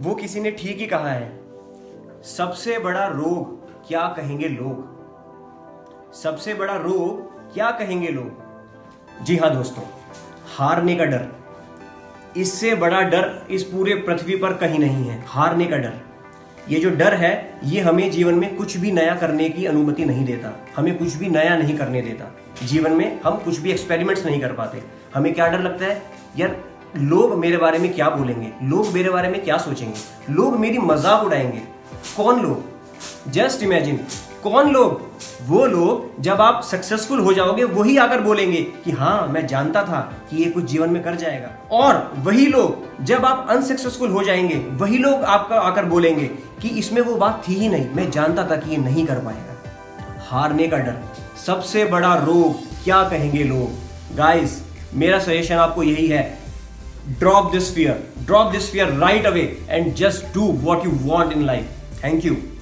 वो किसी ने ठीक ही कहा है। सबसे बड़ा रोग क्या कहेंगे लोग? सबसे बड़ा रोग क्या कहेंगे लोग? जी हाँ दोस्तों, हारने का डर। इससे बड़ा डर इस पूरे पृथ्वी पर कहीं नहीं है। हारने का डर। ये जो डर है, ये हमें जीवन में कुछ भी नया करने की अनुमति नहीं देता। हमें कुछ भी नया नहीं करने देता। जीवन में हम कुछ भी एक्सपेरिमेंट्स नहीं कर पाते। हमें क्या डर लगता है? यार लोग मेरे बारे में क्या बोलेंगे? लोग मेरे बारे में क्या सोचेंगे? लोग मेरी मज़ाक उड़ाएँगे। कौन लोग? Just imagine. कौन लोग? वो लोग जब आप सक्सेसफुल हो जाओगे, वही आकर बोलेंगे कि हाँ मैं जानता था कि ये कुछ जीवन में कर जाएगा। और वही लोग जब आप अनसक्सेसफुल हो जाएँगे, वही लोग आपका आकर बोलेंगे कि इसमें वो बात थी ही नहीं। मैं जानता था कि ये नहीं कर पाएगा। हारने का डर। सबसे बड़ा रोग क्या कहेंगे लोग? गाइस मेरा सजेशन आपको यही है drop this fear. Drop this fear right away and just do what you want in life. Thank you